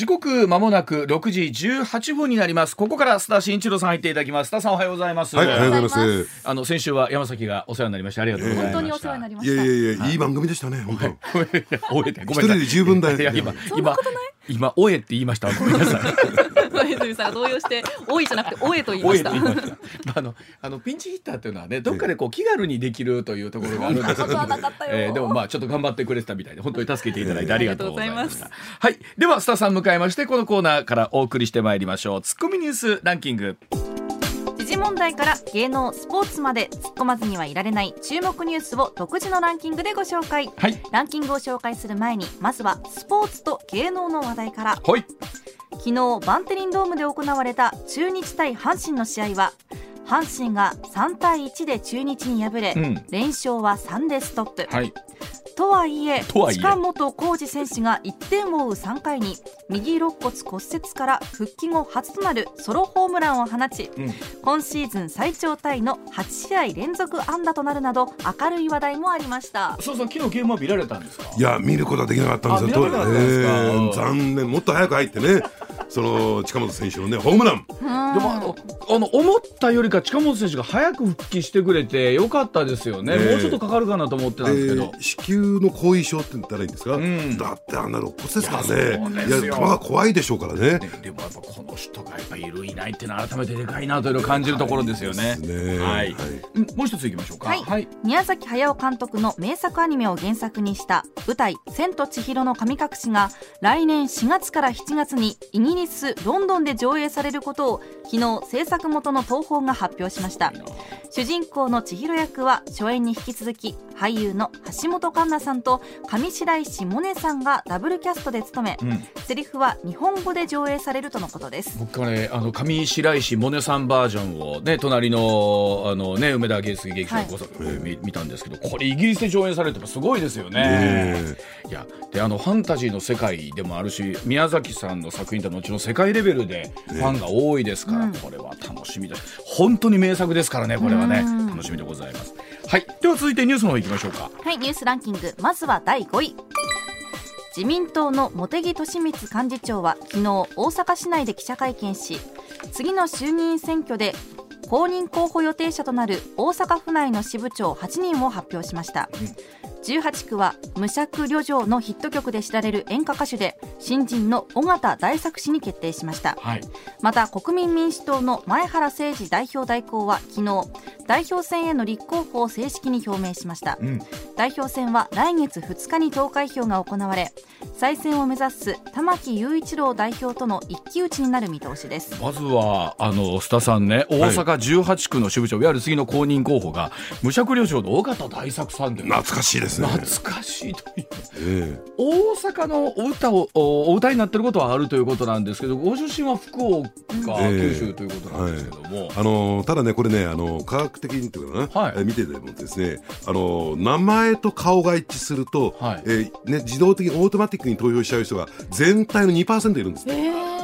時刻まもなく6時18分になります。ここから須田慎一郎さん入っていただきます。須田さんおはようございます。はい、おはようございます。あの先週は山崎がお世話になりましてありがとうございました、本当にお世話になりまいした。やいやいや、い。い番組でしたね、本当。終えてごめんなさい。一人で十分だよ。いや今今今おえって言いました。ごめんなさい。小泉さんが動揺して、おいじゃなくて、おえと言いましてた。ました。まああのあのピンチヒッターっていうのはねどっかでこう気軽にできるというところがあるんですそんなことはなかったよえーでもまあちょっと頑張ってくれてたみたいで本当に助けていただいてありがとうございましたはい。ではスタさん迎えましてこのコーナーからお送りしてまいりましょう。ツッコミニュースランキング。時事問題から芸能、スポーツまで突っ込まずにはいられない注目ニュースを独自のランキングでご紹介。はい。ランキングを紹介する前に、まずはスポーツと芸能の話題から。はい昨日バンテリンドームで行われた中日対阪神の試合は阪神が3対1で中日に敗れ、うん。連勝は3でストップ、はい。とはいえとはいえ。近本浩二選手が1点を追う3回に右肋骨骨折から復帰後初となるソロホームランを放ち、うん。今シーズン最長タイの8試合連続安打となるなど明るい話題もありました。そうそう昨日ゲームは見られたんですか？いや、見ることはできなかったんですよ。残念、もっと早く入ってね。その近本選手のね、ホームラン。でもあのあの思ったよりか近本選手が早く復帰してくれてよかったですよね、ええもうちょっとかかるかなと思ってたんですけど、で子宮の後遺症って言ったらいいんですか、ん。だってあんな肋骨ですからね。いや球が怖いでしょうからね。ねでもやっぱこの人がやっぱいるいないっていうのは改めてでかいなというのを感じるところですよね。ね。はい、はい。うんもう一ついきましょうか。はい。宮崎駿監督の名作アニメを原作にした舞台「千と千尋の神隠し」が来年4月から7月にイギリス・ロンドンで上映されることを昨日制作元の東宝が発表しました。主人公の千尋役は初演に引き続き俳優の橋本環奈さんと上白石萌音さんがダブルキャストで務め、うん。セリフは日本語で上映されるとのことです。僕はねあの上白石萌音さんバージョンをね隣のあのね梅田芸術劇場はいこそ、えー見見たんですけどこれイギリスで上演されてす。ごいですよね。ねいやであのファンタジーの世界でもあるし宮崎さんの作品って後の世界レベルでファンが多いですから、うん。これは楽しみです本当に名作ですからねこれはね。うん。楽しみでございます。はい。では続いてニュースの方行きましょうか。はい、ニュースランキング、まずは第5位。自民党の茂木敏光幹事長は昨日大阪市内で記者会見し次の衆議院選挙で公認候補予定者となる大阪府内の支部長8人を発表しました、18区は無釈旅情のヒット曲で知られる演歌歌手で新人の尾形大作氏に決定しました。はい。また国民民主党の前原誠司代表代行は昨日代表選への立候補を正式に表明しました、うん。代表選は来月2日に投開票が行われ再選を目指す玉木雄一郎代表との一騎打ちになる見通しです。まずはあの須田さんね大阪18区の支部長、い、わゆる次の公認候補が無釈旅情の尾形大作さんで。懐かしいですね。懐かしいという。え大阪のお歌をおお歌いになってることはあるということなんですけどご出身は福岡、ええ。九州ということなんですけども、えあのただねこれねあの科学的にっていうかな、はい。え見ててもですねあの名前と顔が一致すると、はい。えーね、自動的にオートマティックに投票しちゃう人が全体の2%いるんですね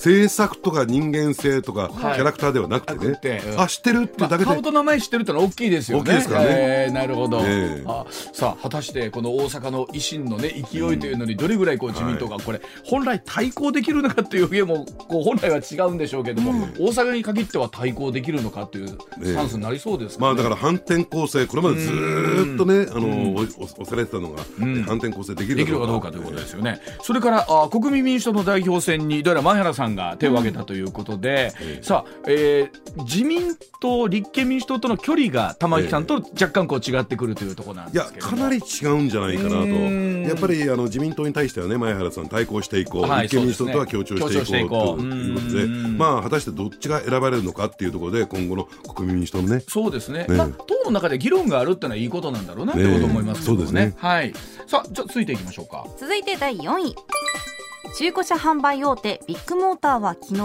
制作とか人間性とか、はい。キャラクターではなくてね。あ知ってるってまあ、だけで、顔と名前知ってるってのは大きいですよね。大きいですからね。えーなるほど、ええ。あさあ果たしてこの大阪の維新のね勢いというのにどれぐらいこう自民党がこれ、本来対抗できるのかっていう家もこう本来は違うんでしょうけども、大阪に限っては対抗できるのかというスタンスになりそうですか、ね。まあだから反転攻勢これまでずーっとねあのおお押されてたのが、ん。反転攻勢できるできるかどうかということですよね。それからあ国民民主党の代表選にどうやら前原さんが手を挙げたということで、さあ、えー自民党立憲民主党との距離が玉木さんと若干こう違ってくるというところなんいやですけども。かなり違うんじゃないかなと。ん。やっぱりあの自民党に対してはね前原さん対抗していこう、はい立憲民主党とは協調していこうということでう。ん。まあ果たしてどっちが選ばれるのかっていうところで今後の国民民主党のねそうですね。ね。まあ、党の中で議論があるってのはいいことなんだろうなってこと思いますけどそうですね。はい。さあ、じゃあ続いていきましょうか。続いて第4位中古車販売大手ビッグモーターは昨日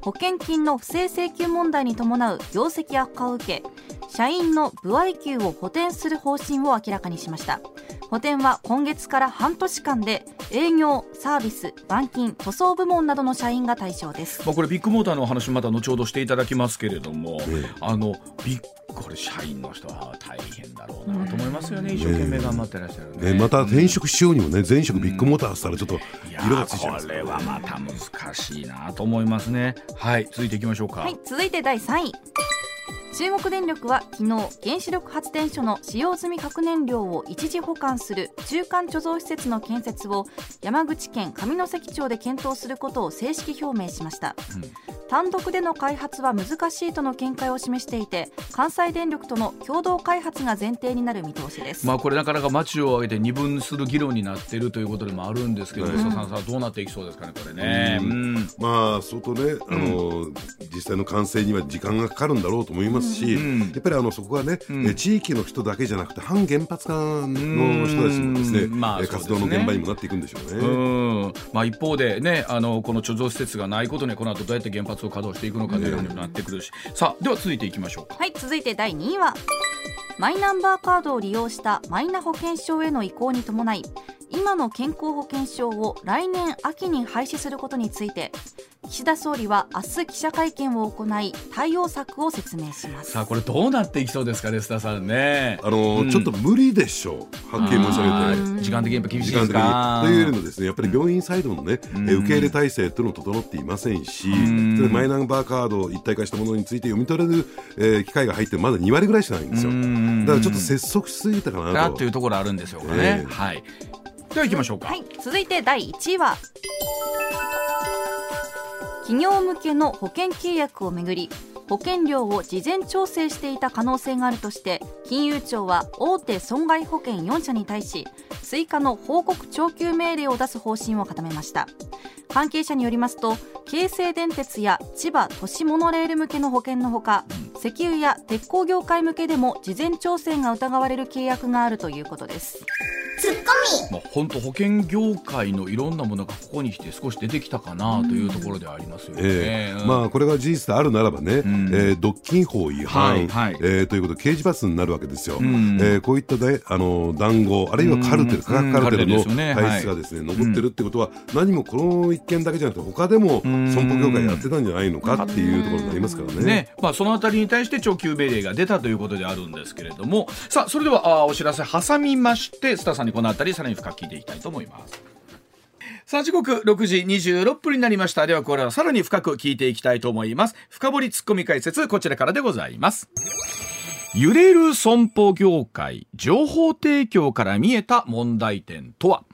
保険金の不正請求問題に伴う業績悪化を受け社員の歩合給を補填する方針を明らかにしました。補填は今月から半年間で営業サービス板金塗装部門などの社員が対象です。まあ、これビッグモーターのお話また後ほどしていただきますけれども、ええ。あのビッこれ社員の人は大変だろうなと思いますよね、一生懸命頑張ってらっしゃるね。また転職しようにもね前職ビッグモーターしたらちょっと色がついちゃいますこれはまた難しいなと思いますね。はい続いていきましょうか。はい続いて第3位中国電力は昨日原子力発電所の使用済み核燃料を一時保管する中間貯蔵施設の建設を山口県上関町で検討することを正式表明しました、うん単独での開発は難しいとの見解を示していて関西電力との共同開発が前提になる見通しです。まあこれなかなか町を挙げて二分する議論になっているということでもあるんですけど、うん、さんさどうなっていきそうですかねこれね、うん。うん、まあ相当ねあの、実際の完成には時間がかかるんだろうと思いますし、やっぱりあのそこはね、地域の人だけじゃなくて反原発化の人たちもですね,、まあ、ね。活動の現場にもなっていくんでしょうね。まあ、一方でねあのこの貯蔵施設がないことにこの後どうやって原発を稼働していくのかというにもなってくるし、さあでは続いていきましょうか。はい続いて第2位はマイナンバーカードを利用したマイナ保険証への移行に伴い今の健康保険証を来年秋に廃止することについて岸田総理は明日記者会見を行い対応策を説明します。さあこれどうなっていきそうですかね須田さんね。あの、うん、ちょっと無理でしょう。はっきり申し上げて。時間的にやっぱ厳しいですか。というよりもですねやっぱり病院サイドのね、うん、受け入れ体制というのも整っていませんし、うん、マイナンバーカード一体化したものについて読み取れる、えー、機会が入ってまだ2割ぐらいしかないんですよ。だからちょっと拙速しすぎたかなと。というところあるんですよね、えー、はいでは行きましょうか、はい、続いて第1位は。企業向けの保険契約をめぐり保険料を事前調整していた可能性があるとして金融庁は大手損害保険4社に対し追加の報告徴求命令を出す方針を固めました。関係者によりますと京成電鉄や千葉都市モノレール向けの保険のほか石油や鉄鋼業界向けでも事前調整が疑われる契約があるということです。ツッコミ。まあ本当保険業界のいろんなものがここに来て少し出てきたかなというところでありますよね、えー、まあこれが事実であるならばね、うん、えー、独禁法違反、はいはい、えー、ということで刑事罰になるわけですよ、うん、えー、こういったであの談合あるいはカルテル、化学カルテルの体質がですね、残ってるってことは、何もこの一件だけじゃなくて他でも損保業界やってたんじゃないのかっていうところになりますからね。ね、まあ、そのあたりに対して長級命令が出たということであるんですけれども。さあそれではあお知らせ挟みまして須田さんにこのあたりさらに深く聞いていきたいと思います。さあ時刻6時26分になりました。ではこれはさらに深く聞いていきたいと思います。深掘りツッコミ解説こちらからでございます。揺れる損保業界情報提供から見えた問題点とは？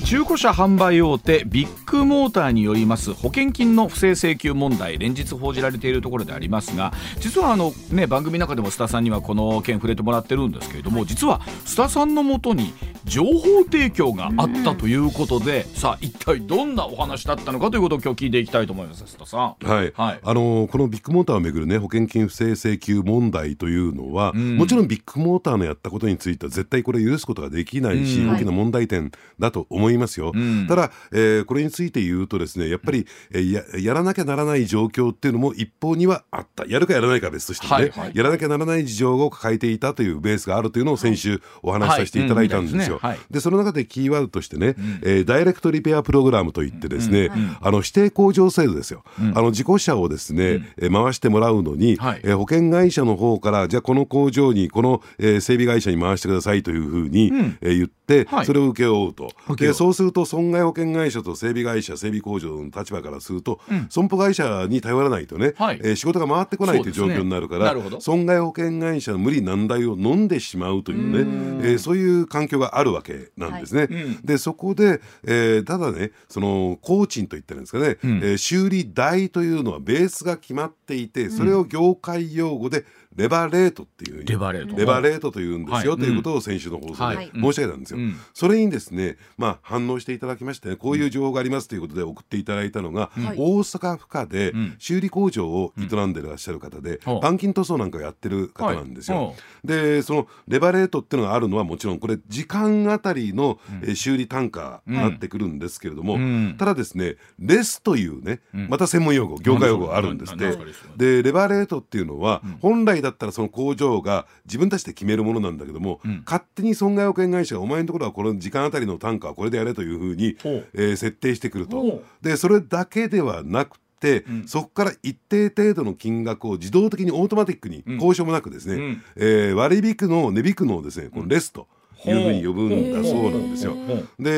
中古車販売大手ビッグモーターによります保険金の不正請求問題連日報じられているところでありますが実はあの、ね、番組の中でも須田さんにはこの件触れてもらってるんですけれども実は須田さんのもとに情報提供があったということで、さあ一体どんなお話だったのかということを今日聞いていきたいと思います須田さん。はい、はい、あのこのビッグモーターをめぐるね保険金不正請求問題というのは、うん、もちろんビッグモーターのやったことについては絶対これ許すことができないし、うん、大きな問題点だと思いますよ。うん、ただ、えー、これについて言うとですねやっぱり、えー、ややらなきゃならない状況っていうのも一方にはあった。やるかやらないか別としてね、はいはい、やらなきゃならない事情を抱えていたというベースがあるというのを先週お話しさせていただいたんですよ。でその中でキーワードとしてね、うん、えー、ダイレクトリペアプログラムといってですね、うん、あの指定工場制度ですよ、うん、あの事故車をですね、うん、回してもらうのに、はい、えー、保険会社の方からじゃあこの工場にこの、えー、整備会社に回してくださいというふうに、うん、えー、言って、はい、それを請け負うと、でそうすると損害保険会社と整備会社整備工場の立場からすると、損保会社に頼らないとね、はい、えー、仕事が回ってこないという状況になるから、ね、損害保険会社の無理難題を飲んでしまうというね、えー、そういう環境があるわけなんですね。はい、でそこで、えー、ただねその工賃といったんですかね、うん、えー、修理代というのはベースが決まっていてそれを業界用語でレバレートっていうレバレート。レバレートというんですよ、はい、ということを先週の放送で申し上げたんですよ、はいうん、それにですね、まあ、反応していただきまして、ね、こういう情報がありますということで送っていただいたのが、うん、大阪府下で修理工場を営んでいらっしゃる方で、うん、板金塗装なんかをやってる方なんですよ、はい、でそのレバレートっていうのがあるのはもちろんこれ時間あたりの、え修理単価になってくるんですけれども、ただですねレスというねまた専門用語業界用語があるんですって、でレバレートっていうのは、本来だったらその工場長が自分たちで決めるものなんだけども、うん、勝手に損害保険会社がお前のところはこの時間あたりの単価はこれでやれというふうに、えー、設定してくると。でそれだけではなくてて、そこから一定程度の金額を自動的にオートマティックに交渉もなくですね、うん。えー割引の値引くのをですねこのレスと。いうふうに呼ぶんだそうなんですよ。で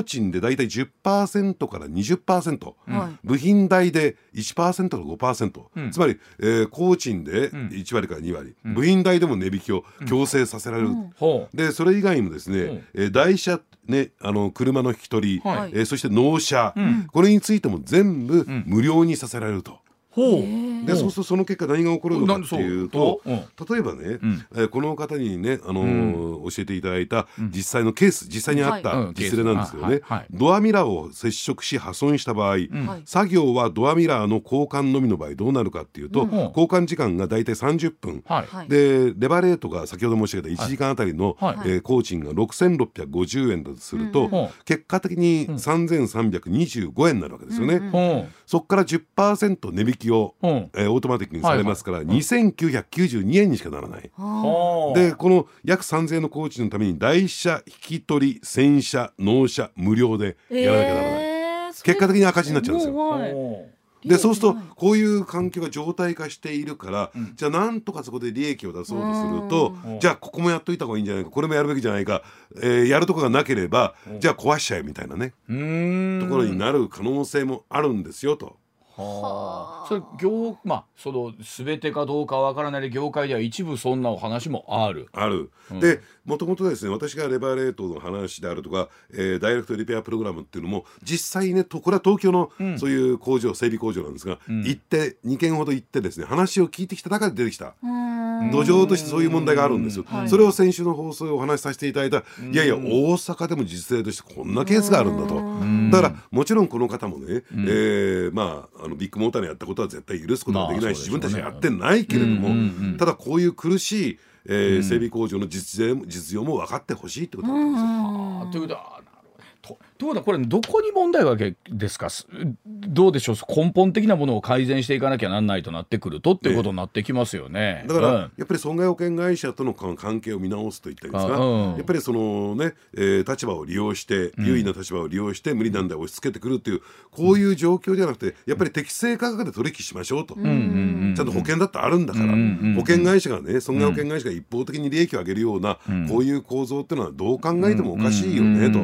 工賃でだいたい10%から20%、はい。部品代で1%から5%、うん。つまり、えー工賃でん1割から2割、部品代でも値引きを強制させられる、ほう。でそれ以外にもですね、えー台車ねあの車の引き取り、はい。えーそして納車、ん。これについても全部無料にさせられると。ほう。でそうするとその結果何が起こるのかっていうと例えばね、ん。えーこの方にね、あのー教えていただいた実際のケース実際にあったはい。実例なんですけどね、はいはい。ドアミラーを接触し破損した場合、はい。作業はドアミラーの交換のみの場合どうなるかっていうと、ん。交換時間がだいたい。30分、でレバレートが先ほど申し上げた1時間あたりの、はい。えー工賃が6650円だとすると、うん。結果的に3325円になるわけですよね。ほそこから10%値引きを、うほうえーオートマティックにされますから、2992円にしかならない。でこの約3000円の工賃のために台車引き取り洗車納車無料でやらなきゃならない、えー結果的に赤字になっちゃうんですよ。でそうするとはいこういう環境が常態化しているから、じゃあなんとかそこで利益を出そうとするとうん。じゃあここもやっといた方がいいんじゃないかこれもやるべきじゃないか、えーやるとこがなければじゃあ壊しちゃえみたいなねところになる可能性もあるんですよと。はあ、それ業まあその全てかどうかわからない業界では一部そんなお話もある。ある、でもともとですね私がレバーレートの話であるとか、えーダイレクトリペアプログラムっていうのも実際ねとこれは東京のそういう工場、整備工場なんですが、行って2件ほど行ってですね話を聞いてきた中で出てきた。土壌としてそういう問題があるんですよ、はい。それを先週の放送でお話しさせていただいた、いやいや大阪でも実例としてこんなケースがあるんだと、だからもちろんこの方もね、えーまああのビッグモーターのやったことは絶対許すことはできないし、まあ自分たちはやってないけれども、うんうんうん。ただこういう苦しい、えー整備工場の実例も実情も分かってほしいってことなんですよ。あということはどうことはこれどこに問題がですか？すどうでしょう？根本的なものを改善していかなきゃなんないとなってくるとっていうことになってきますよね。だから、うん。やっぱり損害保険会社との関関係を見直すといったんですか、あうん。やっぱりそのね、えー立場を利用して優位な立場を利用して無理難題を押し付けてくるっていうこういう状況じゃなくてやっぱり適正価格で取引しましょうと、うん。ちゃんと保険だってあるんだから、保険会社がね損害保険会社が一方的に利益を上げるような、こういう構造っていうのはどう考えてもおかしいよねと、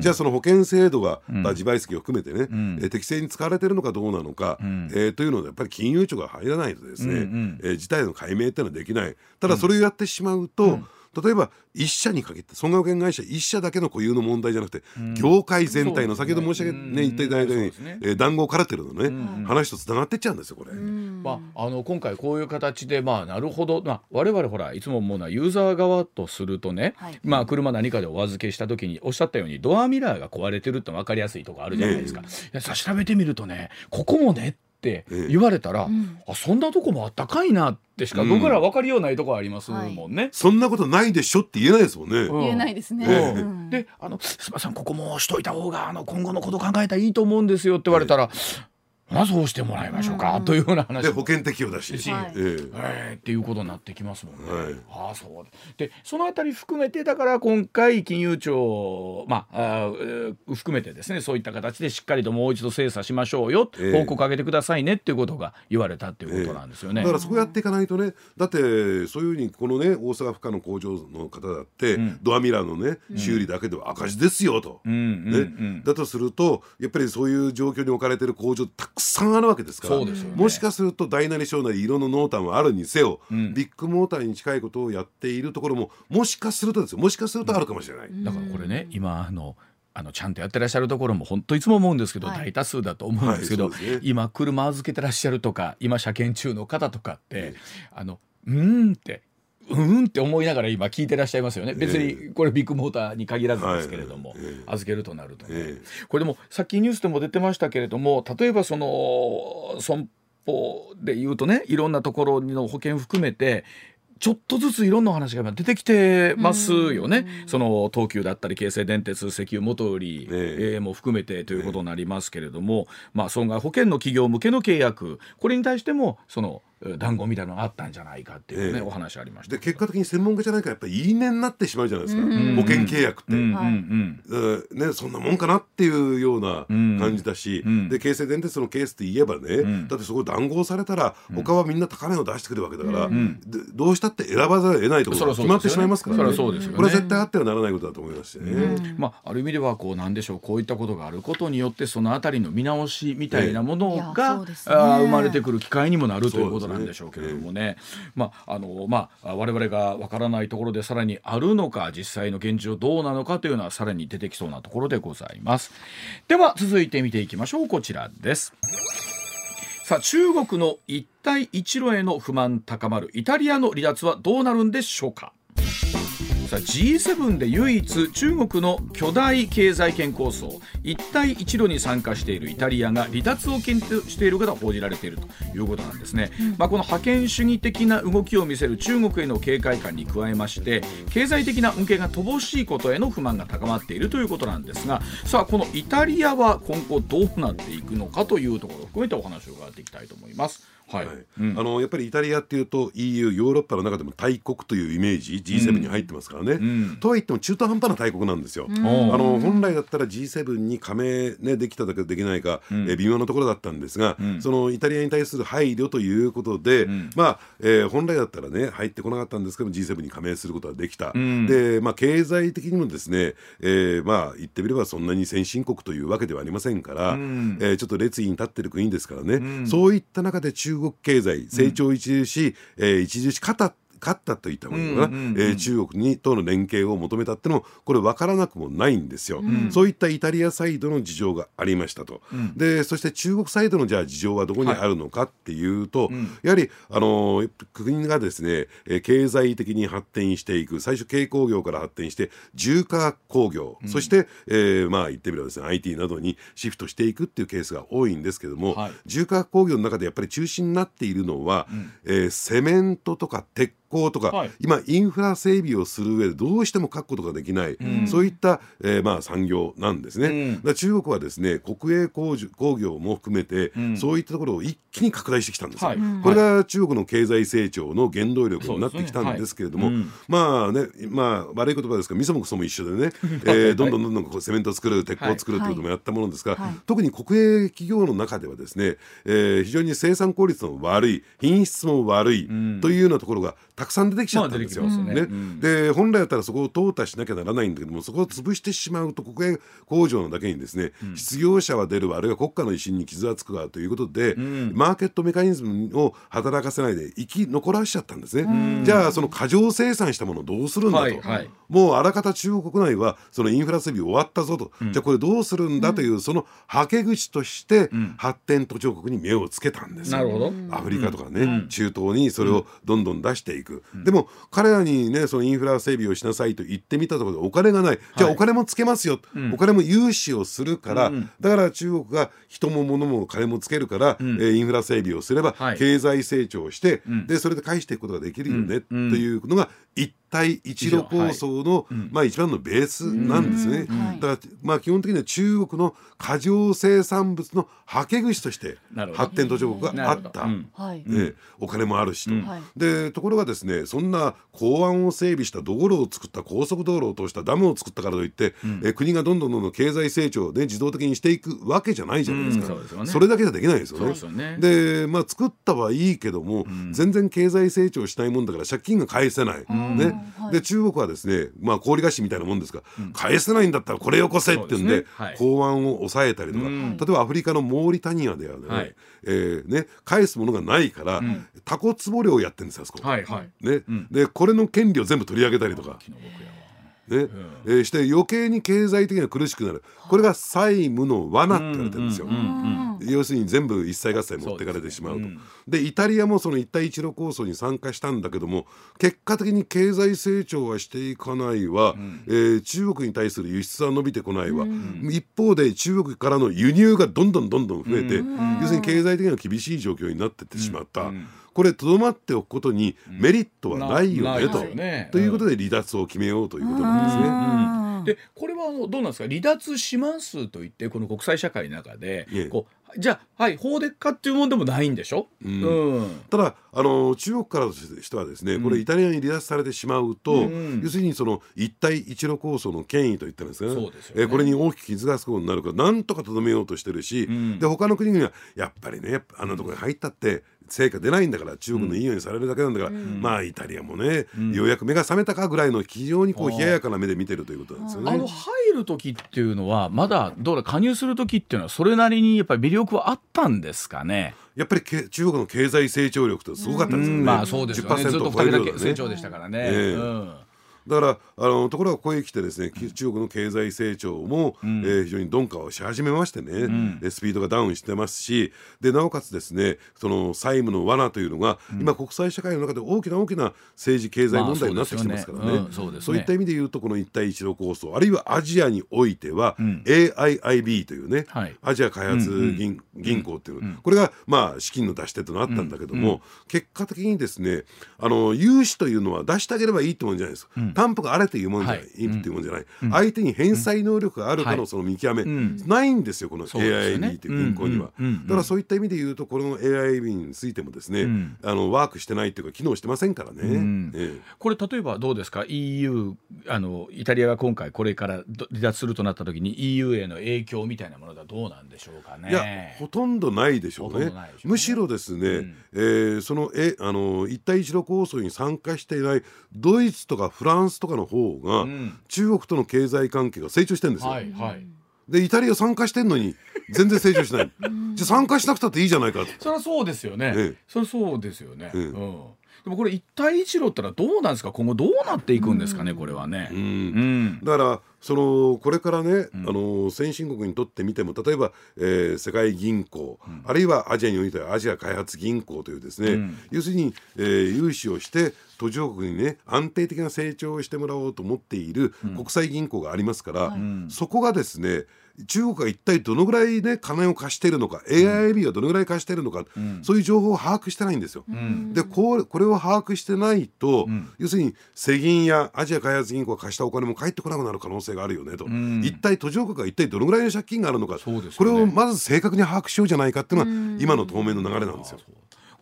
じゃあその保険制度が、自賠責を含めてね、えー適正に使われてるのかどうなのか、えーというのでやっぱり金融庁が入らないとですね、うんうん。えー事態の解明っていうのはできない。ただそれをやってしまうと、例えば一社に限って損害保険会社一社だけの固有の問題じゃなくて、業界全体の先ほど申し上げ、ね、言っていただいたように、えー談合カラテルのね、話とつながってっちゃうんですよこれ。まあ、あの今回こういう形で、まあ、なるほど、まあ、我々ほらいつも思うのはユーザー側とするとね、はい。まあ、車何かでお預けした時におっしゃったようにドアミラーが壊れてるって分かりやすいとこあるじゃないですか。いやさ調べてみるとねここもねって言われたら、あそんなとこもあったかいなってしかうん。僕ら分かりようないとこありますもんね。そんなことないでしょって言えないですもんね。うん。言えないですね。ええ。うんであの「すみませんここもしといた方があの今後のこと考えたらいいと思うんですよ」って言われたら「まあそうしてもらいましょうか」というような話。で保険適用だし、はい。えええーっていうことになってきますもんね。はい。ああそう。でそのあたり含めてだから今回金融庁まああーえー含めてですねそういった形でしっかりともう一度精査しましょうよ、ええ。報告あげてくださいねっていうことが言われたっていうことなんですよね。だからそうやっていかないとねだってそういうふうにこのね大阪府下の工場の方だって、ん。ドアミラーのね修理だけでは赤字ですよと。だとするとやっぱりそういう状況に置かれてる工場たくさんあるわけですからね。もしかすると大なり小なり色の濃淡はあるにせよ、ん。ビッグモーターに近いことをやっているところももしかするとですよ。もしかするとあるかもしれない。だからこれね今あのあのちゃんとやってらっしゃるところも本当いつも思うんですけど、はい。大多数だと思うんですけど、はいそうですね。今車預けてらっしゃるとか今車検中の方とかって、あのうーんってうーんって思いながら今聞いてらっしゃいますよね。別にこれビッグモーターに限らずですけれども、預けるとなるとね、えこれでもさっきニュースでも出てましたけれども例えばその損保で言うとねいろんなところの保険含めてちょっとずついろんなお話が今出てきてますよね。その東急だったり京成電鉄石油元売り、ええ。えーも含めてということになりますけれども、まあ損害保険の企業向けの契約これに対してもその談合みたいなのがあったんじゃないかっていうね、ええ。お話ありました。で結果的に専門家じゃないからやっぱり言い値になってしまうじゃないですか、うん。保険契約って。うん。ね、そんなもんかなっていうような感じだし、うん。で京成電鉄のケースって言えばね、ん。だってそこ談合されたら他はみんな高値を出してくるわけだから、ん。でどうしたって選ばざるを得ないとこ決まってしまいますからね。そりゃそうですよね。これは絶対あってはならないことだと思いますしね。まあ、ある意味ではこうなんでしょうこういったことがあることによってそのあたりの見直しみたいなものが、そうですね。あー生まれてくる機会にもなるということなんでしょうけれどもね、まああのまあ、我々がわからないところでさらにあるのか実際の現状どうなのかというのはさらに出てきそうなところでございます。では続いて見ていきましょう。こちらです。さあ中国の一帯一路への不満高まるイタリアの離脱はどうなるんでしょうか。さあ G7 で唯一中国の巨大経済圏構想一帯一路に参加しているイタリアが離脱を検討していることが報じられているということなんですね、まあ、この覇権主義的な動きを見せる中国への警戒感に加えまして経済的な恩恵が乏しいことへの不満が高まっているということなんですがさあこのイタリアは今後どうなっていくのかというところを含めてお話を伺っていきたいと思います。はい、はい。うん。あのやっぱりイタリアっていうと EU ヨーロッパの中でも大国というイメージ G7 に入ってますからね、ん。とはいっても中途半端な大国なんですよ。おうあの本来だったら G7 に加盟、ね、できただけできないか、えー微妙なところだったんですが、そのイタリアに対する配慮ということで、まあえー本来だったらね入ってこなかったんですけど G7 に加盟することができた、ん。で、まあ、経済的にもですね、えーまあ言ってみればそんなに先進国というわけではありませんから、ん。えーちょっと列位に立ってる国ですからね、そういった中で中国経済成長著し、えー著し方勝ったといったものかな、うんうんうん。えー中国にとの連携を求めたってのもこれ分からなくもないんですよ、そういったイタリアサイドの事情がありましたと、でそして中国サイドのじゃあ事情はどこにあるのかっていうと、やはり、あのー国がですね、えー経済的に発展していく最初軽工業から発展して重化学工業、そして、えーまあ言ってみればですね IT などにシフトしていくっていうケースが多いんですけども、はい。重化学工業の中でやっぱり中心になっているのは、えーセメントとか鉄鋼とか、はい。今インフラ整備をする上でどうしても書くことができない、そういった、えーまあ、産業なんですね。うん。だから中国はですね国営工事工業も含めて、ん。そういったところを一気に拡大してきたんですよ。はい。これが中国の経済成長の原動力になってきたんですけれども、そうですねまあねまあ悪い言葉ですがみそもくそも一緒でね、えーどんどんどんどんこうセメントを作る鉄鋼を作るということもやったものですが、はい。特に国営企業の中ではですね、えー非常に生産効率の悪い品質も悪いというようなところがたくさん出てきちゃったんですよ。まあね。ね。うん。で本来だったらそこを淘汰しなきゃならないんだけどもそこを潰してしまうと国営工場のだけにですね、失業者は出るわあるいは国家の威信に傷がつくわということで、マーケットメカニズムを働かせないで生き残らしちゃったんですね。じゃあその過剰生産したものをどうするんだと、はいはい。もうあらかた中国国内はそのインフラ整備終わったぞと、じゃあこれどうするんだというそのはけ口として発展途上国に目をつけたんですよ。なるほど。アフリカとかね、中東にそれをどんどん出していく、でも彼らにねそのインフラ整備をしなさいと言ってみたところでお金がない。じゃあお金もつけますよ、お金も融資をするから、だから中国が人も物も金もつけるから、えーインフラ整備をすればはい。経済成長して、でそれで返していくことができるよね、というのが一帯一路構想の、まあ、一番のベースなんですね。はい。だから、まあ、基本的には中国の過剰生産物のはけ口として発展途上国があった。ね、お金もあるしと、はい。でところがですねそんな港湾を整備した道路を作った高速道路を通したダムを作ったからといって、え国がどんどんどんどん経済成長を、ね、自動的にしていくわけじゃないじゃないですか、うん。そすよね。それだけじゃできないですよね。ですよね。でまあ作ったはいいけども、全然経済成長しないもんだから借金が返せない、ねはい。で中国はですね、まあ、氷菓子みたいなもんですが、返せないんだったらこれよこせって言うんでね。はい。港湾を抑えたりとか、うん。例えばアフリカのモーリタニアではね,、はい。えーね返すものがないから、タコツボ漁をやってるんですよあそこ。はいはい。ね。でこれの権利を全部取り上げたりとか、気の毒やわねえーして余計に経済的には苦しくなる。これが債務の罠って言われてるんですよ。要するに全部一切合切持っていかれてしまうと。でイタリアもその一帯一路構想に参加したんだけども結果的に経済成長はしていかないわ、えー中国に対する輸出は伸びてこないわ、一方で中国からの輸入がどんどんどんどん増えて、要するに経済的には厳しい状況になってってしまった。これとどまっておくことにメリットはないよねと。ですよね。ということで離脱を決めようということなん。ですね。でこれはあのどうなんですか？離脱しますと言ってこの国際社会の中でこうじゃあはい法でっかっていうもんでもないんでしょ、うん。うん。ただあの中国からとしてはですねこれイタリアに離脱されてしまうと、うん要するにその一帯一路構想の権威といったんですかね？えーこれに大きく傷がつくことになるからなんとかとどめようとしてるし、ん。で他の国々はやっぱりねあんなところに入ったって成果出ないんだから中国のいいようにされるだけなんだから、まあイタリアもね、ようやく目が覚めたかぐらいの非常にこう冷ややかな目で見てるということなんですよね。あの入る時っていうのはまだどうだ加入する時っていうのはそれなりにやっぱり魅力はあったんですかね？やっぱりけ中国の経済成長力ってすごかったんですよね。うんまあそうですよね。ずっと10%を超え二桁成長でしたからね。ええうんだからあのところがここへ来てですねき中国の経済成長も、えー非常に鈍化をし始めましてね、えスピードがダウンしてますしでなおかつですねその債務の罠というのが、今国際社会の中で大きな大きな政治経済問題になってきてますからね,、まあそういった意味で言うとこの一帯一路構想あるいはアジアにおいては、AIIB というね、はい。アジア開発銀,、銀行っていうの、これがまあ資金の出し手となったんだけども、結果的にですねあの融資というのは出してあげればいいってもんじゃないですか、担保があれというもんじゃない、はい。いいっていうもんじゃない、相手に返済能力があるかはいのその見極め、ん。ないんですよこの AIB という銀行には、うん。うん。うん。うんだからそういった意味で言うとこの AIB についてもですね、ん。あのワークしてないっていうか機能してませんからね、ん。ええ。これ例えばどうですか？EU あのイタリアが今回これからど離脱するとなった時に EU への影響みたいなものがどうなんでしょうかね。いやほとんどないでしょうね。ね。むしろですね、えーそのえあの一帯一路構想に参加していないドイツとかフランスとかの方が、ん中国との経済関係が成長してるんですよ、はいはい。でイタリア参加してんのに全然成長しない じゃあ参加しなくたっていいじゃないかそりゃそうですよね。ええそりゃそうですよね。ええうん。でもこれ一帯一路ってのはどうなんですか？今後どうなっていくんですかね？これはね。うんうん。だからそのこれからね、あの先進国にとってみても例えば、えー世界銀行、あるいはアジアにおいてはアジア開発銀行というですね、要するに、えー融資をして途上国にね安定的な成長をしてもらおうと思っている国際銀行がありますから、そこがですね中国が一体どのぐらいね金を貸しているのか、AIB がどのぐらい貸しているのか、そういう情報を把握してないんですよ。でこうこれを把握してないと、要するに世銀やアジア開発銀行が貸したお金も返ってこなくなる可能性があるよねと、一体途上国が一体どのぐらいの借金があるのか、ね。これをまず正確に把握しようじゃないかっていうのは、今の当面の流れなんですよ。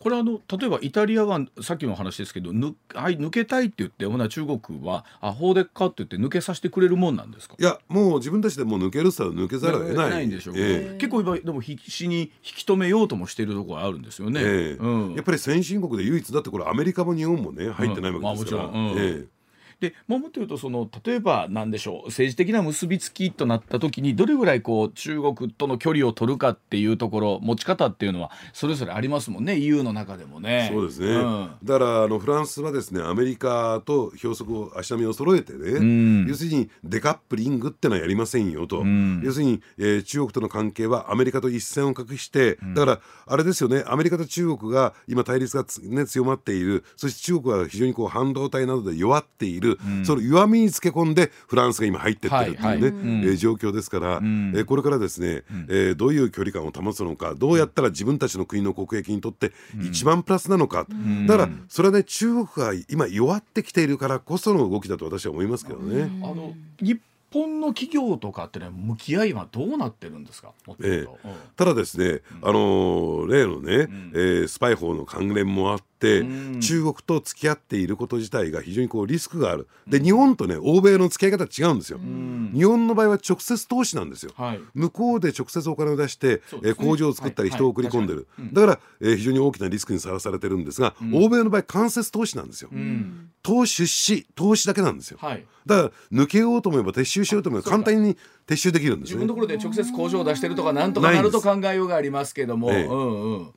これあの例えばイタリアがさっきの話ですけどぬ、はい、抜けたいって言ってほな中国はあ法でっかって言って抜けさせてくれるもんなんですか？いやもう自分たちでもう抜けるって言ったら抜けざるを得ない。んでしょうか、ええ。結構今でも必死に引き止めようともしているところあるんですよね。ええ。うん。やっぱり先進国で唯一だってこれアメリカも日本もね入ってないわけですから、うん。まあもちろん。うん。ええでもっと言うとその例えばなんでしょう政治的な結びつきとなった時にどれぐらいこう中国との距離を取るかっていうところ持ち方っていうのはそれぞれありますもんね EU の中でもね。そうですね、ん。だからあのフランスはですねアメリカと標則を足並みを揃えてね、ん。要するにデカップリングってのはやりませんよと、ん。要するに、えー中国との関係はアメリカと一線を画して、だからあれですよねアメリカと中国が今対立がつ、ね、強まっている。そして中国は非常にこう半導体などで弱っている、その弱みにつけ込んでフランスが今入ってってるっていうね、はいはい。えー状況ですから、えーこれからですね、えーどういう距離感を保つのかどうやったら自分たちの国の国益にとって一番プラスなのか、だからそれはね中国が今弱ってきているからこその動きだと私は思いますけどね。あの日本の企業とかってね向き合いはどうなってるんですか？もっと言うと。うん。ただですね、あのー例のね、えースパイ法の関連もあって、ん中国と付き合っていること自体が非常にこうリスクがある。で日本とね欧米の付き合い方は違うんですよ、日本の場合は直接投資なんですよ、はい。向こうで直接お金を出して、えー工場を作ったりはい。人を送り込んでる、だから、えー非常に大きなリスクにさらされてるんですが、欧米の場合間接投資なんですよ、うん。投出資投資だけなんですよ、はい。だから抜けようと思えば撤収しようと思えば簡単に撤収できるんですね。自分のところで直接工場を出してるとかなんとかなると考えようがありますけども、ええうんうん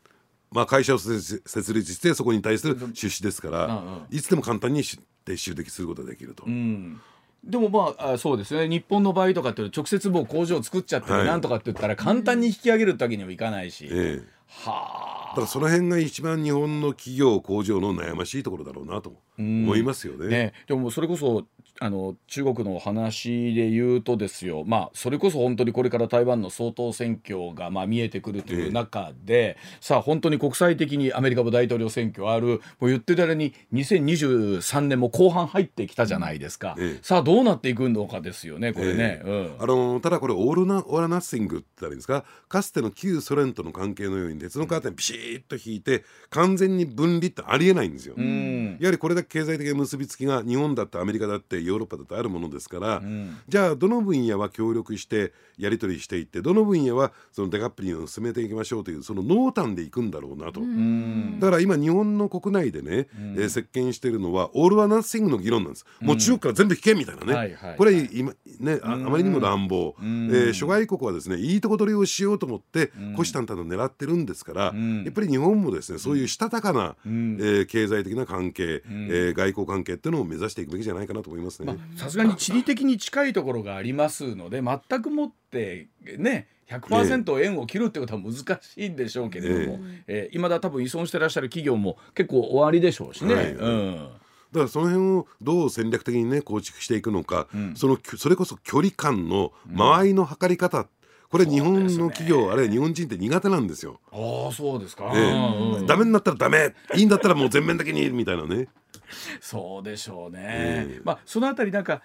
まあ、会社を設立してそこに対する出資ですから、うんうん。いつでも簡単にし撤収できすることができると、うん。でもまああそうですね。日本の場合とかって直接もう工場を作っちゃってはい。なんとかって言ったら簡単に引き上げるわけにはいかないし、ええ。はだからその辺が一番日本の企業工場の悩ましいところだろうなと思いますよね。ね、でもそれこそあの中国の話で言うとですよ、まあ、それこそ本当にこれから台湾の総統選挙がまあ見えてくるという中で、さあ本当に国際的にアメリカも大統領選挙ある。もう言ってたらに2023年も後半入ってきたじゃないですか、ええ。さあどうなっていくのかですよねこれね。うん。あのただこれオールナ・オーラ・ナッシングって言ったらいいんですか？かつての旧ソ連との関係のように鉄のカーテンピシッと引いて完全に分離ってありえないんですよ。うん。やはりこれだけ経済的な結びつきが日本だってアメリカだってヨーロッパだってあるものですから、ん。じゃあどの分野は協力してやり取りしていってどの分野はそのデカップリングを進めていきましょうというその濃淡でいくんだろうなと。うん。だから今日本の国内でね、えー席巻しているのはオール・ア・ナッシングの議論なんです、もう中国から全部引けみたいなね、はいはいこれ今ねああまりにも乱暴、ん。えー諸外国はですねいいとこ取りをしようと思って虎視眈々と狙ってるんですから、ん。やっぱり日本もですねそういうしたたかな、ん。えー経済的な関係、えー外交関係っていうのを目指していくべきじゃないかなと思いますね。さすがに地理的に近いところがありますので全くもってね100%円を切るってことは難しいんでしょうけれども、えー、未だ多分依存してらっしゃる企業も結構終わりでしょうしね。はい。うん。だからその辺をどう戦略的にね構築していくのか、そのそれこそ距離感の間合いの測り方、これ日本の企業、あるいは日本人って苦手なんですよ。ああそうですか、ええ。うんうん。ダメになったらダメ。いいんだったらもう全面的にみたいなね。そうでしょうね、ええ。まあそのあたりなんかう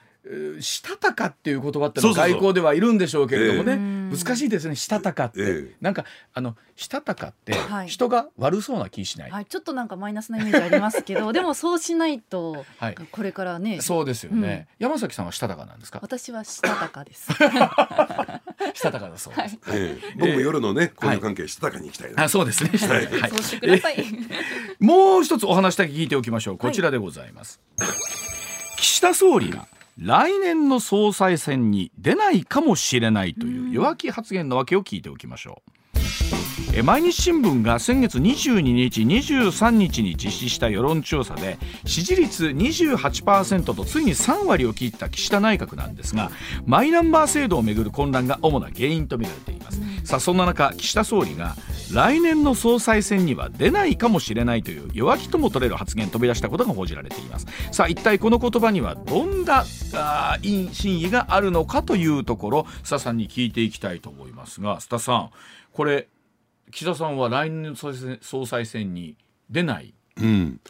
したたかっていう言葉っての外交ではいるんでしょうけれどもね、え難しいですね。したたかって、ええ。なんかあのしたたかってはい。人が悪そうな気しない、はい、ちょっとなんかマイナスなイメージありますけど でもそうしないと、はい。これからね。そうですよね、山崎さんはしたたかなんですか？私はしたたかです。したたかだそうです、ええ。僕も夜のね交友関係したたかに行きたいな。あそうですね、はい。はい。そうしてください。もう一つお話だけ聞いておきましょう。こちらでございます、岸田総理が来年の総裁選に出ないかもしれないという弱気発言のわけを聞いておきましょう。え毎日新聞が先月22日23日に実施した世論調査で支持率28%とついに3割を切った岸田内閣なんですがマイナンバー制度をめぐる混乱が主な原因とみられています、さあそんな中岸田総理が来年の総裁選には出ないかもしれないという弱気とも取れる発言飛び出したことが報じられていますさあ一体この言葉にはどんな真意があるのかというところ須田さんに聞いていきたいと思いますが須田さんこれ岸田さんは来年の総裁選に出ない。うん。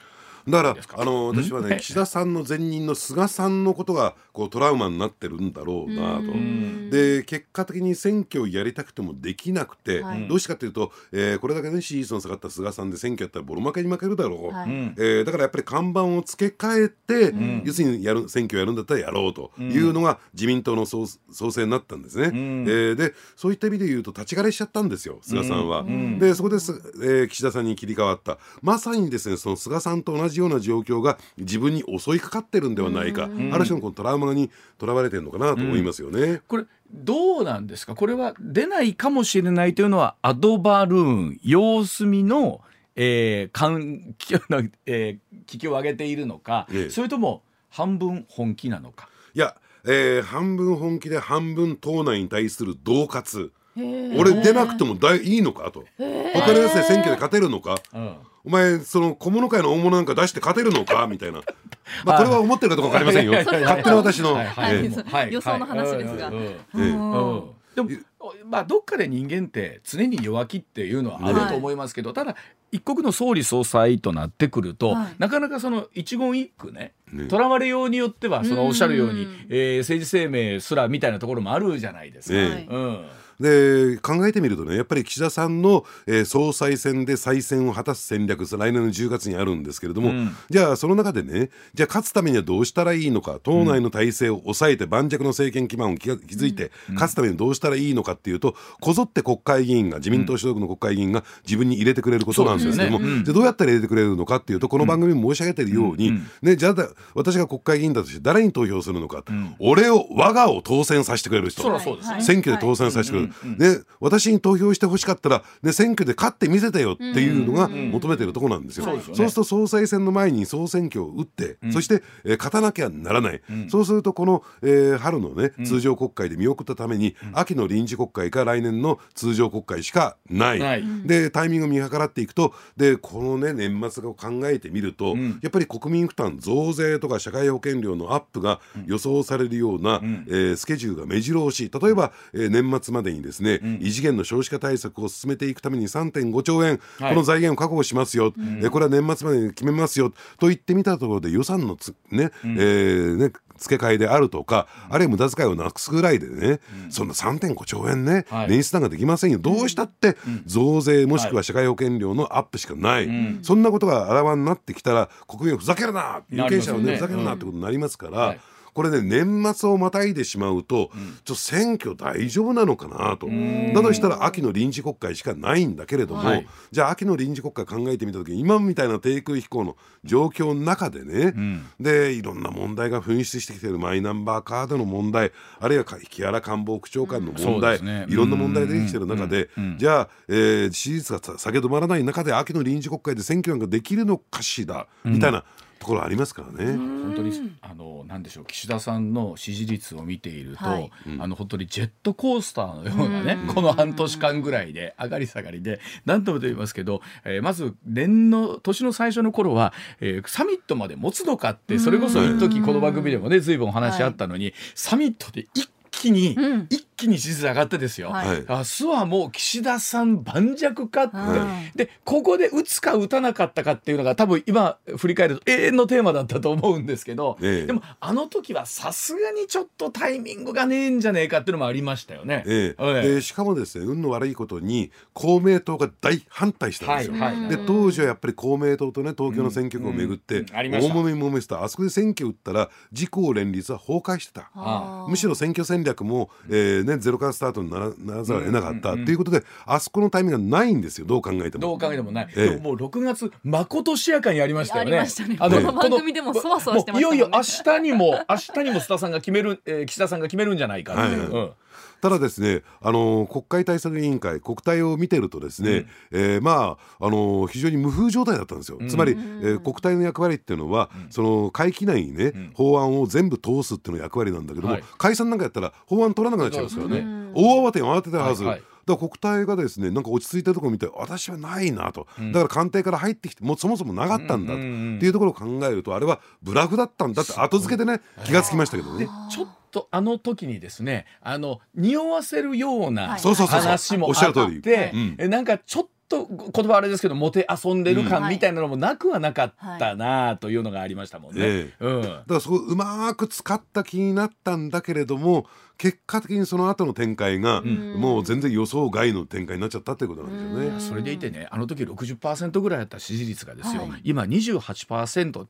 だからあの私はね岸田さんの前任の菅さんのことがこうトラウマになってるんだろうなと。で結果的に選挙をやりたくてもできなくて、はい。どうしてかというと、えーこれだけね支持率の下がった菅さんで選挙やったらボロ負けに負けるだろう、はい。うん。えーだからやっぱり看板を付け替えて、要するにやる選挙をやるんだったらやろうというのが自民党の総総裁になったんですね、ん。えーでそういった意味で言うと立ち枯れしちゃったんですよ菅さんは。でそこです、えー岸田さんに切り替わった。まさにですねその菅さんと同じような状況が自分に襲いかかってるんではないか、ある種のこのトラウマにとらわれてるのかなと思いますよね。これどうなんですか？これは出ないかもしれないというのはアドバルーン様子見の、えー、えー、気球を上げているのか、ええ。それとも半分本気なのか？いや、えー半分本気で半分党内に対する恫喝俺出なくてもだいいいのか？と。他のやつで選挙で勝てるのか？うん。お前その小物会の大物なんか出して勝てるのか？みたいな、まあ、これは思ってるかどうか分かりませんよ。はい。はい。はい勝手な私の、予想の話ですが。でもまあどっかで人間って常に弱気っていうのはあると思いますけど、ただ一国の総理総裁となってくると、はい。なかなかその一言一句ねね。とらわれようによってはそのおっしゃるようにうん、えー政治生命すらみたいなところもあるじゃないですか。ええ。うんで考えてみるとねやっぱり岸田さんの、えー総裁選で再選を果たす戦略来年の10月にあるんですけれども、うん。じゃあその中でねじゃあ勝つためにはどうしたらいいのか党内の体制を抑えて盤石の政権基盤を築築いて、勝つためにどうしたらいいのかっていうとこぞって国会議員が自民党所属の国会議員が自分に入れてくれることなんですけども、ね。うん。でどうやったら入れてくれるのかっていうとこの番組も申し上げてるように、ね、じゃあだ私が国会議員だとして誰に投票するのか、俺を我がを当選させてくれる人、そらそうですね。はい。選挙で当選させてくれるで私に投票してほしかったら、ね、選挙で勝ってみせてよっていうのが求めてるところなんですよ。そうすると総裁選の前に総選挙を打って、そして、えー、勝たなきゃならない、そうするとこの、えー、春のね通常国会で見送ったために、秋の臨時国会か来年の通常国会しかない。でタイミングを見計らっていくとでこのね年末を考えてみると、やっぱり国民負担増税とか社会保険料のアップが予想されるような、うん、えー、スケジュールが目白押し。例えば、えー、年末までにですね、うん、異次元の少子化対策を進めていくために3.5兆円、はい、この財源を確保しますよ、うん、えー、これは年末までに決めますよ。と言ってみたところで予算のつね、うん、えー、ね付け替えであるとか、あるいは無駄遣いをなくすぐらいでね、うん、そんな3.5兆円ね、はい、捻出なんかできませんよ。どうしたって増税もしくは社会保険料のアップしかない、そんなことがあらわになってきたら国民はふざけるな！有権者はねふざけるなってことになりますから。はいこれね年末をまたいでしまうと、うん、ちょ選挙大丈夫なのかなと。だとしたら秋の臨時国会しかないんだけれども、はい、じゃあ秋の臨時国会考えてみた時に今みたいな低空飛行の状況の中でね、うん、でいろんな問題が噴出してきているマイナンバーカードの問題あるいは木原官房副長官の問題、ね、いろんな問題が出てきてる中で、じゃあ、えー、支持率が下げ止まらない中で秋の臨時国会で選挙なんかできるのかしら、みたいなところありますからね。本当にあのなんでしょう岸田さんの支持率を見ていると、はい、あの本当にジェットコースターのようなねこの半年間ぐらいで上がり下がりで何ともと言いますけど、えー、まず年の年の最初の頃は、えー、サミットまで持つのかってそれこそ一時この番組でもね随分お話あったのに、はい、サミットで一気に、うん、一気に支持率上がってですよ、はい、明日はもう岸田さん盤石かって、でここで打つか打たなかったかっていうのが多分今振り返ると永遠のテーマだったと思うんですけど、ええ、でもあの時はさすがにちょっとタイミングがねえんじゃねえかっていうのもありましたよね。ええ。しかもですね運の悪いことに公明党が大反対したんですよ。はいはい、で当時はやっぱり公明党とね東京の選挙区をめぐって、大もめもめした。あそこで選挙打ったら自公連立は崩壊してた。むしろ選挙戦略略も、えーね、ゼロからスタートにならならざるを得なかったっていうことで、あそこのタイミングがないんですよどう考えても。どう考えてもない、ええ、もう6月まことしやかにやりましたよね。あねあのこの番組でもそわそわしてましたもんね。いよいよ明日にも明日にも須田さんが決める、えー、岸田さんが決めるんじゃないかっていう。はいうんただですねあの国会対策委員会国対を見てるとですね、うん、えー、まああの非常に無風状態だったんですよ、うん、つまり、えー、国対の役割っていうのは、うん、その会期内にね、法案を全部通すっていうのが役割なんだけども、はい、解散なんかやったら法案取らなくなっちゃいますからね、大慌て慌てたはず。はいはいだから国体がですねなんか落ち着いたところ見て私はないなと、だから官邸から入ってきてもうそもそもなかったんだっていうところを考えるとあれはブラフだったんだって後付けでね気がつきましたけどね。ちょっとあの時にですねあの匂わせるような話もあってなんかちょっと言葉あれですけどもて遊んでる感みたいなのもなくはなかったなというのがありましたもんね。うん、だからそこうまく使った気になったんだけれども結果的にその後の展開が、もう全然予想外の展開になっちゃったっていうことなんですよね。それでいてねあの時60%ぐらいあった支持率がですよ、はい、今28%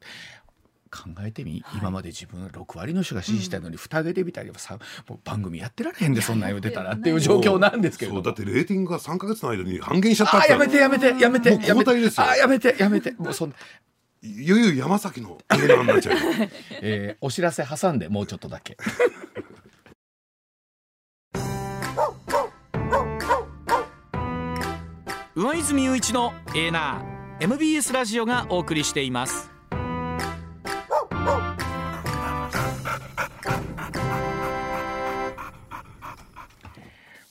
考えてみ、はい、今まで自分6割の人が支持したのに蓋開けてみたりさ、もう番組やってられへんでそんな言うてたら。っていう。状況なんですけどだってレーティングが3か月の間に半減しちゃったあやめてやめてやめて交代ですよ。あやめてやめて。もうそんいよいよ山崎の映画になっちゃう、えー、お知らせ挟んでもうちょっとだけ。上泉雄一のエーナー MBS ラジオがお送りしています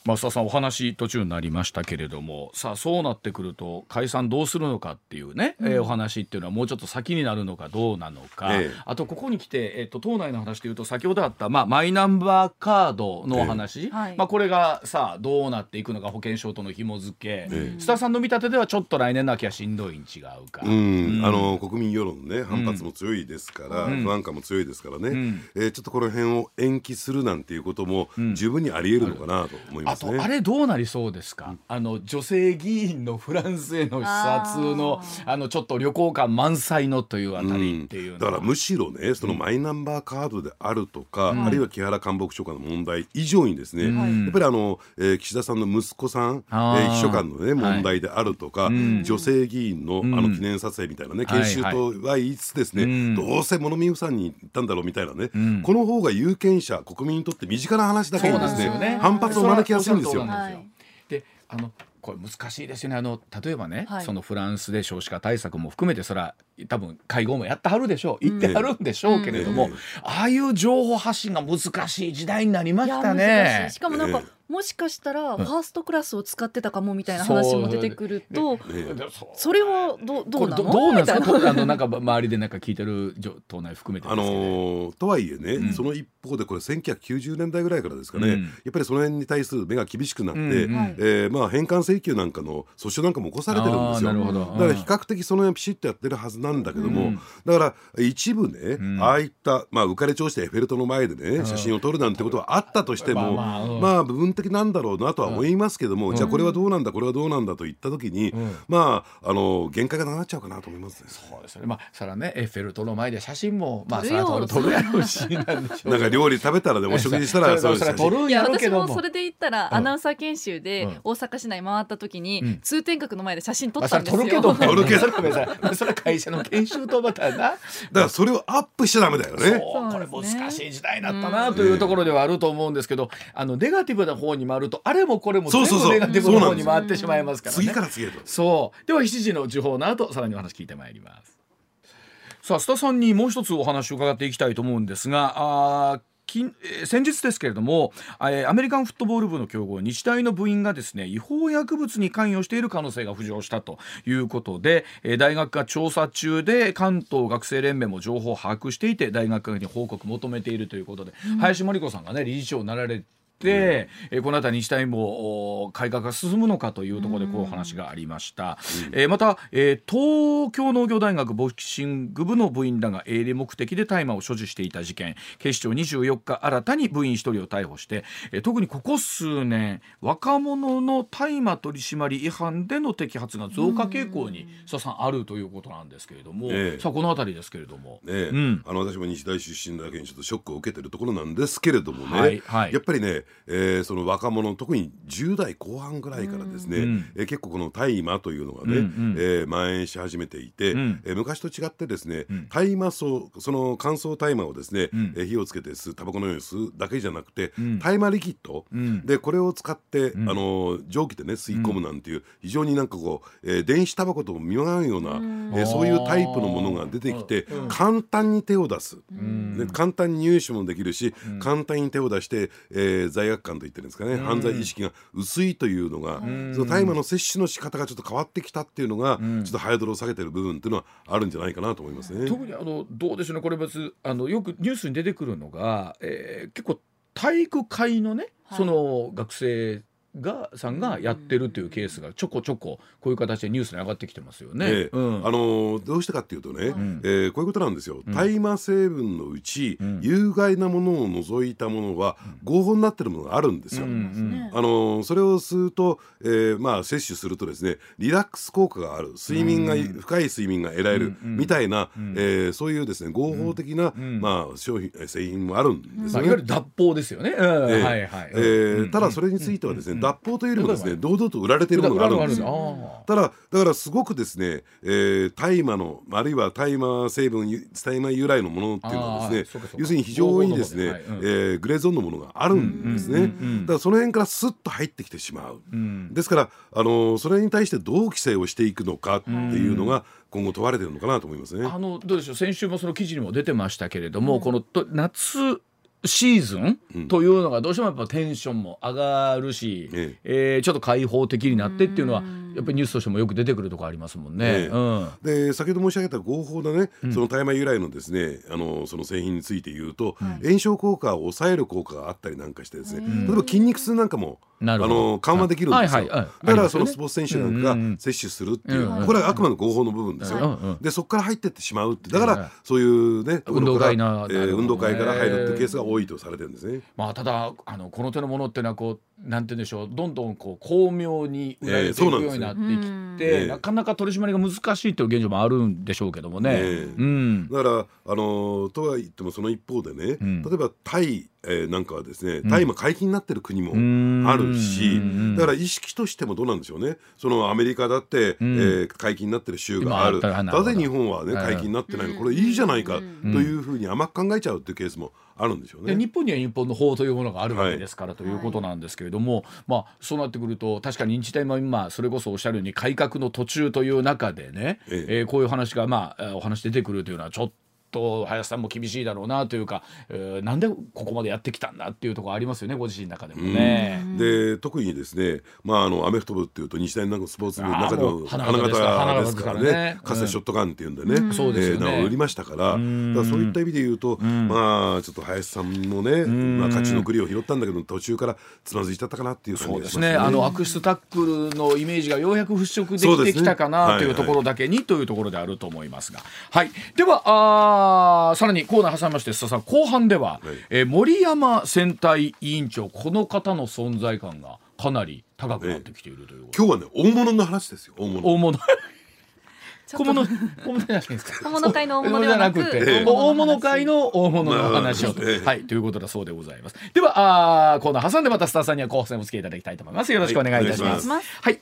増田さんお話途中になりましたけれどもさあそうなってくると解散どうするのかっていうね、うん、えー、お話っていうのはもうちょっと先になるのかどうなのか、ええ、あとここに来て、えーと、党内の話でいうと先ほどあった、まあ、マイナンバーカードのお話、ええ、まあ、これがさあどうなっていくのか保険証との紐付け、え須田さんの見立てではちょっと来年の秋はしんどいに違うか、うん、あの国民世論ね反発も強いですから、うん、不安感も強いですからね、うん、えー、ちょっとこの辺を延期するなんていうことも十分にありえるのかなと思います。あとあれどうなりそうですか、うん、あの女性議員のフランスへの視察のあのちょっと旅行感満載のというあたりっていう、うん、だからむしろねそのマイナンバーカードであるとか、うん、あるいは木原官房長官の問題以上にですね、やっぱりあの、えー、岸田さんの息子さん、えー、秘書官のね問題であるとか、はい、女性議員のあの記念撮影みたいなね、研修とは言いつつですね、どうせ物見さんに行ったんだろうみたいなね、この方が有権者国民にとって身近な話だけどですね。反発を招きやすいするんですよ。であのこれ難しいですよね。あの例えばね、はい。そのフランスで少子化対策も含めてそれは多分会合もやってはるでしょう。言ってはるんでしょうけれども、うん。ああいう情報発信が難しい時代になりましたね。しい。し。かもなんか、えもしかしたらファーストクラスを使ってたかもみたいな話も出てくると、ね。それはどどうなのどどうなんですか？みたいこうあのなんか周りでなんか聞いてる情党内含めてですあのーとはいえね、うん。その一方でこれ1990年代ぐらいからですかね、うん。やっぱりその辺に対する目が厳しくなって、うん。うん。はい。えーまあ、返還請求なんかの訴訟なんかも起こされてるんですよ。あーなるほど。だから比較的その辺ピシッとやってるはずなんだけども、うん。だから一部ね、ん。ああいった、まあ、浮かれ調子でエッフェル塔の前でね、写真を撮るなんてことはあったとしても、まあまあうん。まあ部分的なんだろうなとは思いますけども、じゃあこれはどうなんだこれはどうなんだと言った時に、ん。まああの限界がなくなっちゃうかなと思いますね。そうですね。まあそれはねエッフェル塔の前で写真もまあ撮るよそれは撮るやろうしなんでしょう。なんか料理食べたらでお食事したら それそれそう。いう写真。撮るんいや私やろうけども。もそれで言ったら、うん。アナウンサー研修でうん。大阪市内回った時に、うん。通天閣の前で写真撮ったんですよ。れ撮るけど撮るけど。そ れごめんなさい。それ会社の研修とまたな。だからそれをアップしちゃダメだよね。これ難しい時代になったなというところではあると思うんですけど、あのネガティブな方に回るとあれもこれも全そうそうそう。部ネガティブな方に回ってしまいますからね。次から次へと。そう。では7時の時報の後さらにお話聞いてまいります。さあ須田さんにもう一つお話を伺っていきたいと思うんですがあー近えー先日ですけれども、えーアメリカンフットボール部の強豪日大の部員がですね違法薬物に関与している可能性が浮上したということで、えー大学が調査中で関東学生連盟も情報を把握していて大学に報告求めているということで、林真理子さんがね理事長になられてで、えーこの辺り日大もお改革が進むのかというところでこうお話がありました、えーまた、えー東京農業大学ボクシング部の部員らが営利目的で大麻を所持していた事件。警視庁24日新たに部員1人を逮捕して、えー特にここ数年若者の大麻取締違反での摘発が増加傾向に佐さんあるということなんですけれども、ええ。さあこの辺りですけれども。ねえ。うん。あの私も日大出身だけにちょっとショックを受けてるところなんですけれどもね、はいはい。やっぱりね、えーその若者特に10代後半ぐらいからですね、うん。えー結構この大麻というのがね、うんうん。えー蔓延し始めていて、うん。えー昔と違ってですね、ん。大麻草その乾燥大麻をですね、ん。えー火をつけて吸うタバコのように吸うだけじゃなくて、ん。大麻リキッド、ん。でこれを使って、ん。あの蒸気でね吸い込むなんていう、非常になんかこう、えー電子タバコとも見合うような、えーそういうタイプのものが出てきて、簡単に手を出す、で簡単に入手もできるし、簡単に手を出して、えー罪悪感といってるんですかね、犯罪意識が薄いというのが、その大麻の摂取の仕方がちょっと変わってきたっていうのが、ちょっとハードルを下げてる部分っていうのはあるんじゃないかなと思いますね。特にあのどうでしょうねこれ別あのよくニュースに出てくるのが、えー結構体育会のね、はい。その学生がさんがやってるというケースがちょこちょここういう形でニュースに上がってきてますよね。ええ。うん。あのーどうしてかっていうとね、ん。えーこういうことなんですよ、大麻成分のうち、ん。有害なものを除いたものは合法になってるものがあるんですよ。うんうんね。あのーそれを吸うと、えーまあ、摂取するとですねリラックス効果がある。睡眠が、深い睡眠が得られる、みたいな、えーそういうですね合法的な、まあ、商品えー製品もあるんですまあ、いよね。わゆる脱法ですよね。うん。ええ。はいはい。えーただそれについてはですね、脱法というよりもですね、堂々と売られているものがあるんですよ。よ。ただだからすごくですね、えー大麻のあるいは大麻成分ゆ大麻由来のものっていうのはですね要するに非常にですね、はい。うん。えーグレーゾーンのものがあるんですね、だからその辺からスッと入ってきてしまう、ですから、あのーそれに対してどう規制をしていくのかっていうのが今後問われてるのかなと思いますね。あのどうでしょう。先週もその記事にも出てましたけれども、このと夏シーズンというのがどうしてもやっぱテンションも上がるし、ええ。ーちょっと開放的になってっていうのはやっぱりニュースとしてもよく出てくるところありますもんね。ええ。うん。で先ほど申し上げた合法なね、その大麻由来のですねあのその製品について言うと、炎症効果を抑える効果があったりなんかしてですね、例えば筋肉痛なんかもあの緩和できるんですよ、はいはいはい。だからそのスポーツ選手なんかが摂取するっていう、これはあくまで合法の部分ですよ、でそこから入ってってしまうってだかうんらそういうね運動会なえ運動会から入るっていうケースが多いとされてるんですね。まあただあのこの手のものっていうのはこうなんて言うんでしょうどんどんこう巧妙に売られていくようになってきて、ええ。なかなか取り締まりが難しいという現状もあるんでしょうけどもね。ええ。うん。だから、あのーとは言ってもその一方でね、ん。例えばタイえーなんかはですね大麻解禁になってる国もあるし、だから意識としてもどうなんでしょうね。そのアメリカだって、えー解禁になってる州がある。なぜ日本はね解禁になってないの？これいいじゃないかというふうに甘く考えちゃうっていうケースもあるんでしょうね。で日本には日本の法というものがあるわけですから、ということなんですけれども、まあそうなってくると確かに日大も今それこそおっしゃるように改革の途中という中でね、ええ。ーこういう話がまあえーお話出てくるというのはちょっと林さんも厳しいだろうなというか、えーなんでここまでやってきたんだっていうところありますよねご自身の中でもね。で特にですね、まあ、あのアメフト部っていうと日大なんかスポーツ部の中でも花花形ですからねねかつてショットガンっていうんでね、そうですよね。えー名を売りましたから。だからそういった意味で言うと、まあちょっと林さんのね、まあ、勝ちの栗を拾ったんだけど途中からつまずいちゃったかなっていう感じそうですね。がしますね。あの悪質タックルのイメージがようやく払拭できてきたかなはいというところだけにというところであると思いますが、はい、ではあーさらにコーナー挟みまして須田さん後半では、えー森山選対委員長この方の存在感がかなり高くなってきているという、今日はね大物の話ですよ大物。大物。小物小物じゃないですか。小物会の大物ではなくて、ええ。大物会の大物の話を。と、はい、ということだそうでございます。では、あーコーナー挟んでまたスターさんには後半戦お付き合いいただきたいと思います。よろしくお願いいたします。はい。お願いします。はい。